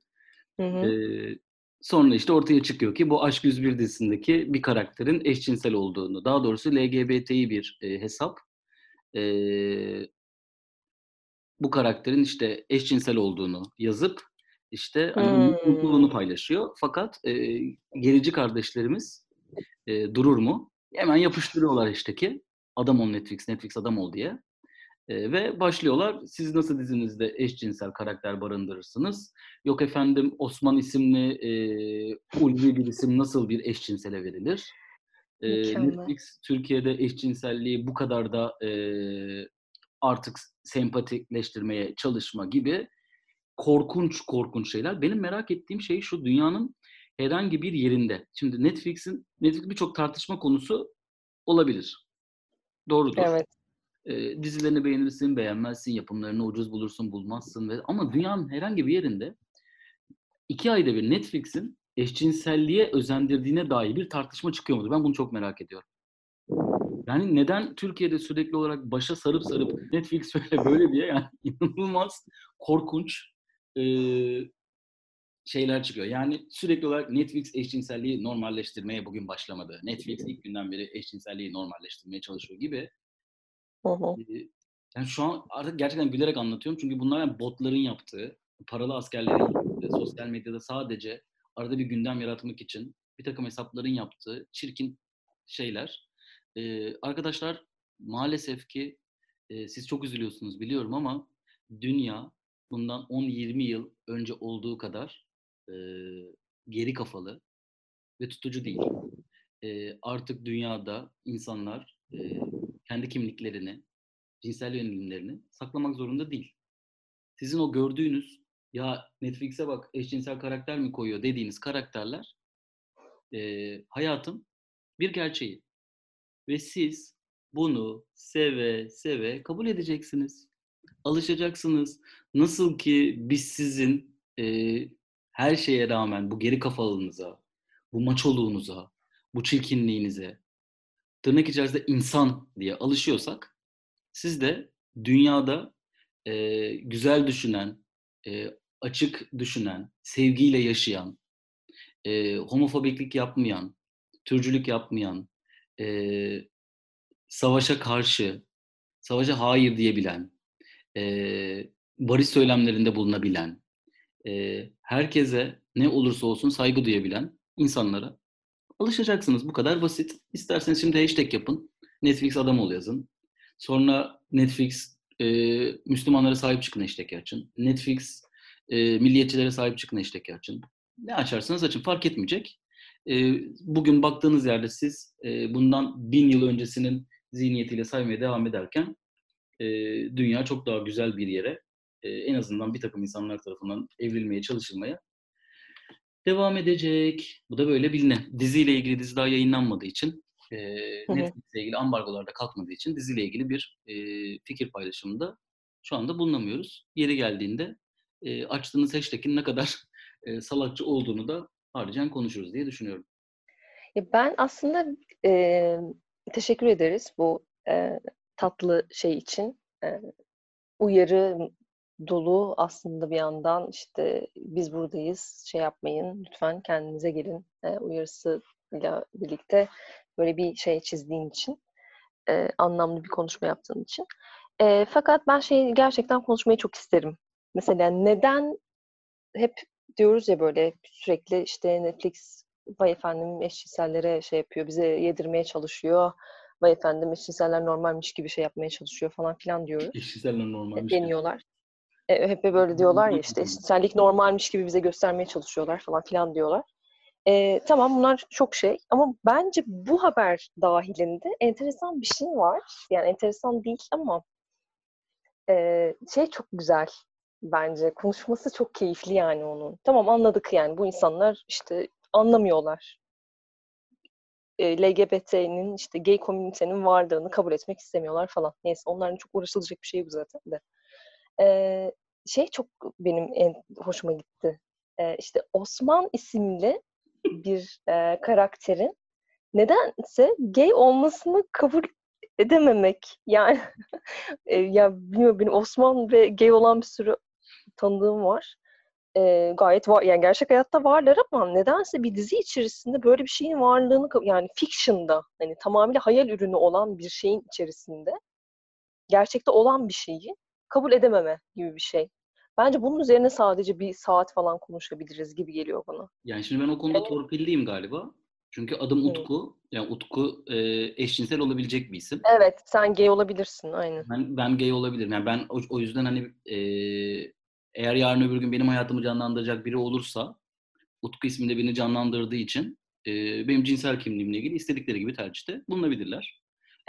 Hı hı. Ee, sonra işte ortaya çıkıyor ki bu Aşk 101 dizisindeki bir karakterin eşcinsel olduğunu, daha doğrusu LGBT'yi bir e, hesap ee, bu karakterin işte eşcinsel olduğunu yazıp işte hani Hmm. mutluluğunu paylaşıyor. Fakat e, gerici kardeşlerimiz e, durur mu? Hemen yapıştırıyorlar hashtag'i. Adam ol Netflix, Netflix adam ol diye. E, ve başlıyorlar. Siz nasıl dizinizde eşcinsel karakter barındırırsınız? Yok efendim Osman isimli e, ulvi bir isim nasıl bir eşcinsele verilir? E. Netflix Türkiye'de eşcinselliği bu kadar da e, artık sempatikleştirmeye çalışma gibi korkunç korkunç şeyler. Benim merak ettiğim şey şu dünyanın herhangi bir yerinde. Şimdi Netflix'in Netflix birçok tartışma konusu olabilir. Doğrudur. Evet. E, dizilerini beğenirsin, beğenmezsin, yapımlarını ucuz bulursun, bulmazsın ve ama dünyanın herhangi bir yerinde iki ayda bir Netflix'in eşcinselliğe özendirdiğine dair bir tartışma çıkıyor mudur? Ben bunu çok merak ediyorum. Yani neden Türkiye'de sürekli olarak başa sarıp sarıp Netflix böyle böyle diye yani inanılmaz korkunç e, şeyler çıkıyor. Yani sürekli olarak Netflix eşcinselliği normalleştirmeye bugün başlamadı. Netflix ilk günden beri eşcinselliği normalleştirmeye çalışıyor gibi. Hı hı. Yani şu an artık gerçekten gülerek anlatıyorum çünkü bunlar yani botların yaptığı, paralı askerlerin yaptığı, sosyal medyada sadece arada bir gündem yaratmak için bir takım hesapların yaptığı çirkin şeyler. Ee, arkadaşlar maalesef ki e, siz çok üzülüyorsunuz biliyorum ama dünya bundan 10-20 yıl önce olduğu kadar e, geri kafalı ve tutucu değil. E, artık dünyada insanlar e, kendi kimliklerini, cinsel yönelimlerini saklamak zorunda değil. Sizin o gördüğünüz ya Netflix'e bak eşcinsel karakter mi koyuyor dediğiniz karakterler e, hayatın bir gerçeği. Ve siz bunu seve seve kabul edeceksiniz. Alışacaksınız. Nasıl ki biz sizin e, her şeye rağmen bu geri kafalığınıza, bu maçoluğunuza, bu çirkinliğinize, tırnak içerisinde insan diye alışıyorsak, siz de dünyada e, güzel düşünen, e, açık düşünen, sevgiyle yaşayan, e, homofobiklik yapmayan, türcülük yapmayan, e, savaşa karşı, savaşa hayır diyebilen, e, barış söylemlerinde bulunabilen, e, herkese ne olursa olsun saygı duyabilen insanlara alışacaksınız. Bu kadar basit. İsterseniz şimdi hashtag yapın. Netflix adam ol yazın. Sonra Netflix e, Müslümanlara sahip çıkın hashtag açın. Netflix e, milliyetçilere sahip çıkın hashtag açın. Ne açarsanız açın fark etmeyecek. E, bugün baktığınız yerde siz e, bundan bin yıl öncesinin zihniyetiyle saymaya devam ederken e, dünya çok daha güzel bir yere e, en azından bir takım insanlar tarafından evrilmeye çalışılmaya devam edecek. Bu da böyle bilinen. Diziyle ilgili dizi daha yayınlanmadığı için e, Netflix'le ilgili ambargolarda kalkmadığı için diziyle ilgili bir e, fikir paylaşımında şu anda bulunamıyoruz. Yeri geldiğinde e, açtığınız hashtag'in ne kadar e, salakçı olduğunu da haricen konuşuruz diye düşünüyorum. Ben aslında e, teşekkür ederiz bu e, tatlı şey için. E, uyarı dolu aslında bir yandan işte biz buradayız, şey yapmayın, lütfen kendinize gelin e, uyarısıyla birlikte böyle bir şey çizdiğin için, e, anlamlı bir konuşma yaptığın için. E, fakat ben şey gerçekten konuşmayı çok isterim. Mesela neden hep diyoruz ya böyle sürekli işte Netflix vay efendim eşcinsellere şey yapıyor, bize yedirmeye çalışıyor. Vay efendim eşcinseller normalmiş gibi şey yapmaya çalışıyor falan filan diyoruz. Eşcinseller normalmiş. Deniyorlar. E, hep böyle diyorlar ya işte eşcinsellik normalmiş gibi bize göstermeye çalışıyorlar falan filan diyorlar. E, tamam bunlar çok şey ama bence bu haber dahilinde enteresan bir şey var. Yani enteresan değil ama e, şey çok güzel bence. Konuşması çok keyifli yani onun. Tamam anladık yani bu insanlar işte anlamıyorlar. E, LGBT'nin işte gay komünitenin varlığını kabul etmek istemiyorlar falan. Neyse onların çok uğraşılacak bir şey bu zaten de. Şey çok benim en hoşuma gitti. E, işte Osman isimli bir e, karakterin nedense gay olmasını kabul edememek. Yani e, ya bilmiyorum benim Osman ve gay olan bir sürü tanıdığım var. E, gayet var yani gerçek hayatta varlar ama nedense bir dizi içerisinde böyle bir şeyin varlığını yani fiction'da hani tamamıyla hayal ürünü olan bir şeyin içerisinde gerçekte olan bir şeyi kabul edememe gibi bir şey. Bence bunun üzerine sadece bir saat falan konuşabiliriz gibi geliyor bana. Yani şimdi ben o konuda yani... torpilliyim galiba. Çünkü adım Utku. Yani Utku e, eşcinsel olabilecek bir isim. Evet, sen gay olabilirsin, aynen. Ben, ben gay olabilirim. Yani ben o, o yüzden hani e, eğer yarın öbür gün benim hayatımı canlandıracak biri olursa Utku isminde birini canlandırdığı için e, benim cinsel kimliğimle ilgili istedikleri gibi tercihte bulunabilirler.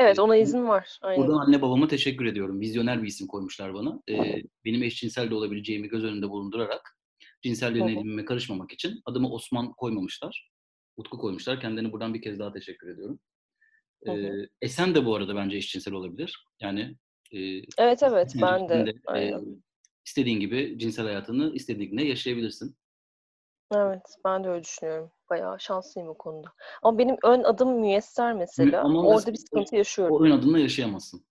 Evet ona izin var. Aynen. Buradan anne babama teşekkür ediyorum. Vizyoner bir isim koymuşlar bana. Ee, benim eşcinsel de olabileceğimi göz önünde bulundurarak cinsel yönelimime karışmamak için adımı Osman koymamışlar. Utku koymuşlar. Kendilerine buradan bir kez daha teşekkür ediyorum. Ee, Esen de bu arada bence eşcinsel olabilir. Yani e, Evet evet ben de. de e, istediğin gibi cinsel hayatını istediğinde yaşayabilirsin. Evet, ben de öyle düşünüyorum. Bayağı şanslıyım o konuda. Ama benim ön adım müyesser mesela. Ama Orada bir sıkıntı yaşıyorum. O ön adımla yaşayamazsın.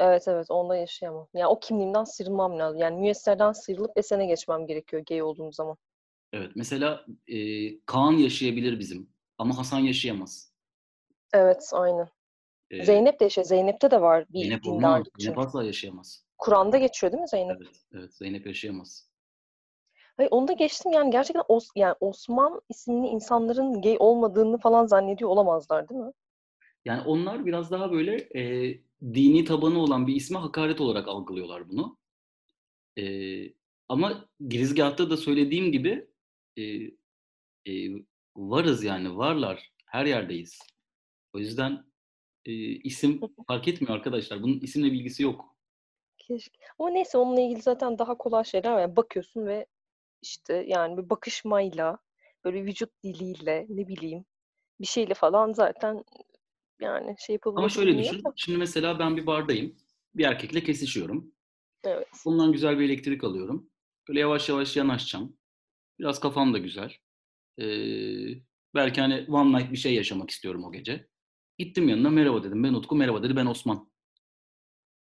Evet evet onda yaşayamam. Yani o kimliğimden sıyrılmam lazım. Yani müyesserden sıyrılıp esene geçmem gerekiyor gay olduğum zaman. Evet mesela e, Kaan yaşayabilir bizim ama Hasan yaşayamaz. Evet aynen. Ee, Zeynep de yaşıyor. Zeynep'te de var bir Zeynep olmaz. Zeynep asla yaşayamaz. Kur'an'da geçiyor değil mi Zeynep? Evet, evet Zeynep yaşayamaz. Hayır, onu da geçtim yani gerçekten Os yani Osman isimli insanların gay olmadığını falan zannediyor olamazlar değil mi? Yani onlar biraz daha böyle e, dini tabanı olan bir isme hakaret olarak algılıyorlar bunu. E, ama girizgahta da söylediğim gibi e, e, varız yani varlar. Her yerdeyiz. O yüzden e, isim fark etmiyor arkadaşlar. Bunun isimle bilgisi yok. Keşke. Ama neyse onunla ilgili zaten daha kolay şeyler var. Yani bakıyorsun ve işte yani bir bakışmayla, böyle vücut diliyle, ne bileyim bir şeyle falan zaten yani şey Ama şöyle yapabiliyor düşün. da. Şimdi mesela ben bir bardayım. Bir erkekle kesişiyorum. Evet. Bundan güzel bir elektrik alıyorum. Böyle yavaş yavaş yanaşacağım. Biraz kafam da güzel. Ee, belki hani one night bir şey yaşamak istiyorum o gece. Gittim yanına merhaba dedim. Ben Utku merhaba dedi. Ben Osman.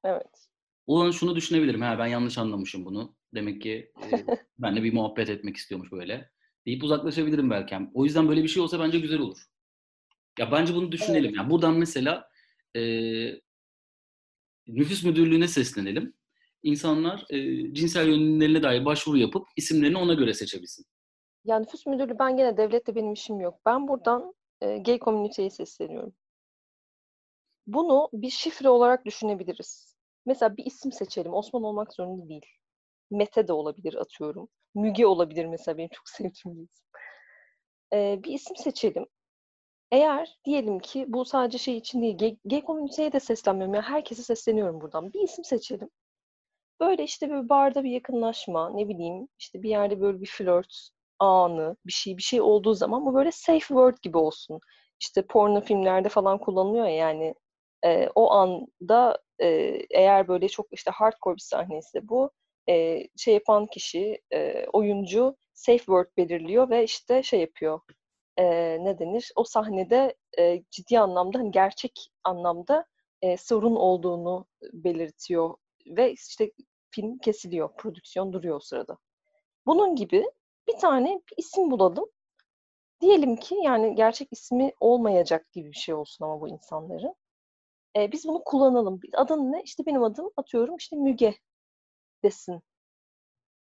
Evet. O an şunu düşünebilirim. Ha ben yanlış anlamışım bunu. Demek ki e, benimle bir muhabbet etmek istiyormuş böyle. Deyip uzaklaşabilirim belki. O yüzden böyle bir şey olsa bence güzel olur. Ya bence bunu düşünelim. Evet. Yani buradan mesela e, nüfus müdürlüğüne seslenelim. İnsanlar e, cinsel yönelimlerine dair başvuru yapıp isimlerini ona göre seçebilsin. Ya nüfus müdürlüğü ben gene devlette benim işim yok. Ben buradan e, gay komüniteye sesleniyorum. Bunu bir şifre olarak düşünebiliriz. Mesela bir isim seçelim. Osman olmak zorunda değil. Mete de olabilir atıyorum. Müge olabilir mesela benim çok sevdiğim bir isim. Ee, bir isim seçelim. Eğer diyelim ki bu sadece şey için değil, gay, gay komüniteye de seslenmiyorum. Yani herkese sesleniyorum buradan. Bir isim seçelim. Böyle işte bir barda bir yakınlaşma, ne bileyim işte bir yerde böyle bir flört anı, bir şey bir şey olduğu zaman bu böyle safe word gibi olsun. İşte porno filmlerde falan kullanılıyor ya yani e, o anda e, eğer böyle çok işte hardcore bir sahneyse bu e, şey yapan kişi, e, oyuncu safe word belirliyor ve işte şey yapıyor. E, ne denir? O sahnede e, ciddi anlamda hani gerçek anlamda e, sorun olduğunu belirtiyor ve işte film kesiliyor, prodüksiyon duruyor o sırada. Bunun gibi bir tane bir isim bulalım. Diyelim ki yani gerçek ismi olmayacak gibi bir şey olsun ama bu insanların. Ee, biz bunu kullanalım. Adın ne? İşte benim adım atıyorum işte Müge desin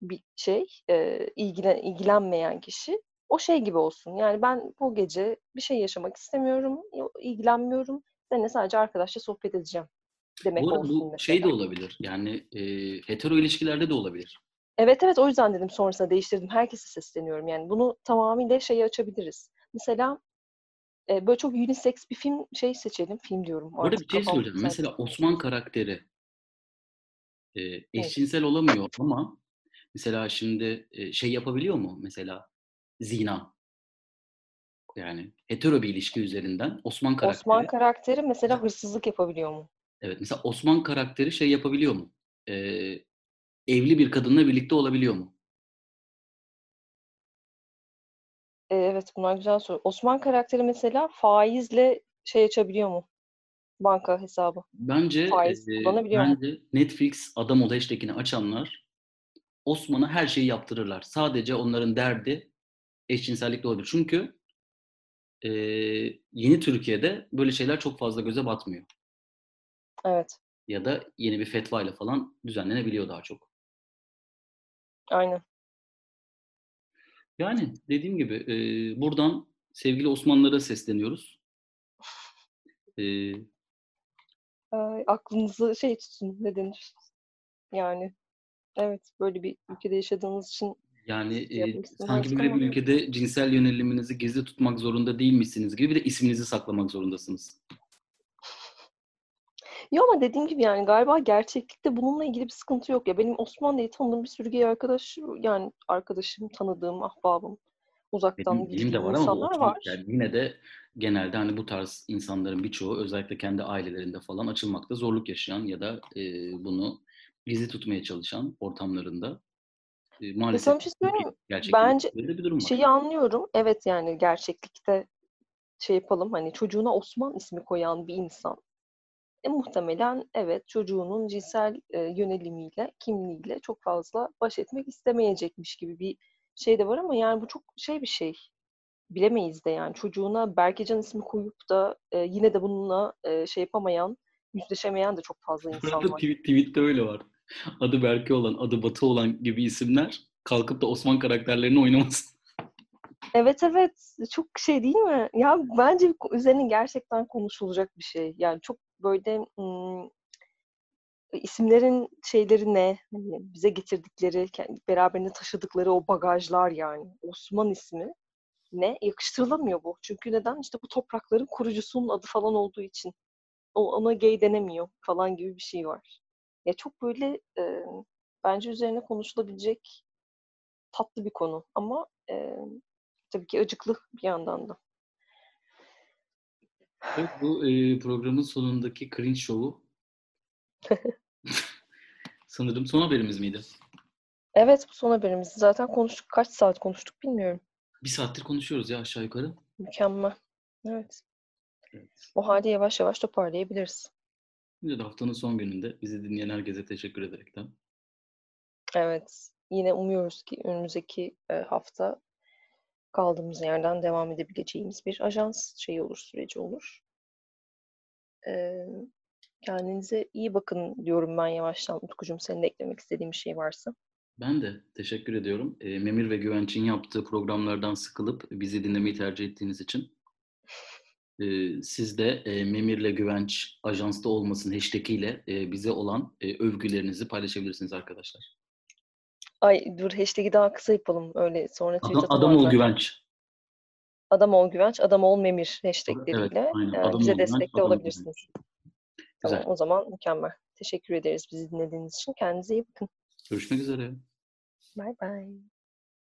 bir şey. E, ilgilen, ilgilenmeyen kişi. O şey gibi olsun. Yani ben bu gece bir şey yaşamak istemiyorum, ilgilenmiyorum. Seninle sadece arkadaşla sohbet edeceğim demek Bu olsun bu mesela. şey de olabilir. Yani e, hetero ilişkilerde de olabilir. Evet evet o yüzden dedim sonrasında değiştirdim. Herkese sesleniyorum. Yani bunu tamamıyla şeyi açabiliriz. Mesela e, böyle çok unisex bir film şey seçelim. Film diyorum. Artık bir şey söyleyeceğim. Mesela Osman karakteri e, eşcinsel olamıyor ama mesela şimdi e, şey yapabiliyor mu? Mesela zina. Yani hetero bir ilişki üzerinden Osman karakteri. Osman karakteri mesela hırsızlık yapabiliyor mu? Evet mesela Osman karakteri şey yapabiliyor mu? E, evli bir kadınla birlikte olabiliyor mu? Evet bunlar güzel soru. Osman karakteri mesela faizle şey açabiliyor mu? Banka hesabı. Bence Faiz e, kullanabiliyor mu? bence Netflix adam ol hashtag'ini açanlar Osman'a her şeyi yaptırırlar. Sadece onların derdi eşcinsellikle olabilir. Çünkü e, yeni Türkiye'de böyle şeyler çok fazla göze batmıyor. Evet. Ya da yeni bir fetva ile falan düzenlenebiliyor daha çok. Aynen. Yani dediğim gibi e, buradan sevgili Osmanlılara sesleniyoruz. E, Ay, aklınızı şey tutsun ne denir? Yani evet böyle bir ülkede yaşadığınız için yani e, sanki böyle bir ülkede cinsel yöneliminizi gizli tutmak zorunda değilmişsiniz gibi bir de isminizi saklamak zorundasınız. Yo ama dediğim gibi yani galiba gerçeklikte bununla ilgili bir sıkıntı yok ya. Benim Osman diye tanıdığım bir sürü gay arkadaş yani arkadaşım, tanıdığım, ahbabım, uzaktan bildiğim de var ama Osman var. yani yine de genelde hani bu tarz insanların birçoğu özellikle kendi ailelerinde falan açılmakta zorluk yaşayan ya da e, bunu gizli tutmaya çalışan ortamlarında e, Ya maalesef bir şey gerçekten Bence bir durum var. şeyi anlıyorum. Evet yani gerçeklikte şey yapalım hani çocuğuna Osman ismi koyan bir insan e, muhtemelen evet çocuğunun cinsel e, yönelimiyle, kimliğiyle çok fazla baş etmek istemeyecekmiş gibi bir şey de var ama yani bu çok şey bir şey. Bilemeyiz de yani çocuğuna Berkecan ismi koyup da e, yine de bununla e, şey yapamayan, yüzleşemeyen de çok fazla insan var. tweet, tweette öyle var. Adı Berke olan, adı Batı olan gibi isimler kalkıp da Osman karakterlerini oynaması. Evet evet çok şey değil mi? Ya bence üzerine gerçekten konuşulacak bir şey. Yani çok böyle isimlerin şeyleri ne? Hani bize getirdikleri, beraberinde taşıdıkları o bagajlar yani. Osman ismi ne? Yakıştırılamıyor bu. Çünkü neden? İşte bu toprakların kurucusunun adı falan olduğu için. O, ona gay denemiyor falan gibi bir şey var. Ya çok böyle e, bence üzerine konuşulabilecek tatlı bir konu ama e, tabii ki acıklı bir yandan da. Evet, bu e, programın sonundaki cringe şovu sanırım son haberimiz miydi? Evet bu son haberimiz. Zaten konuştuk. Kaç saat konuştuk bilmiyorum. Bir saattir konuşuyoruz ya aşağı yukarı. Mükemmel. Evet. Evet. O halde yavaş yavaş toparlayabiliriz. Şimdi de haftanın son gününde bizi dinleyen herkese teşekkür ederekten. Evet. Yine umuyoruz ki önümüzdeki hafta kaldığımız yerden devam edebileceğimiz bir ajans şeyi olur, süreci olur. Kendinize iyi bakın diyorum ben yavaştan. Utkucuğum senin de eklemek istediğin bir şey varsa. Ben de teşekkür ediyorum. E, Memir ve Güvenç'in yaptığı programlardan sıkılıp bizi dinlemeyi tercih ettiğiniz için. E, siz de e, Memir'le Güvenç ajansta olmasın hashtag ile e, bize olan e, övgülerinizi paylaşabilirsiniz arkadaşlar. Ay dur hashtag'i daha kısa yapalım. Öyle sonra tweet Adam, adam ol. Güvenç. Adam ol güvenç, adam ol memir hashtagleriyle Evet, aynen. Adam bize ol güvenç, adam ol olabilirsiniz. Güzel. Tamam, o zaman mükemmel. Teşekkür ederiz bizi dinlediğiniz için. Kendinize iyi bakın. Görüşmek üzere. Bye bye.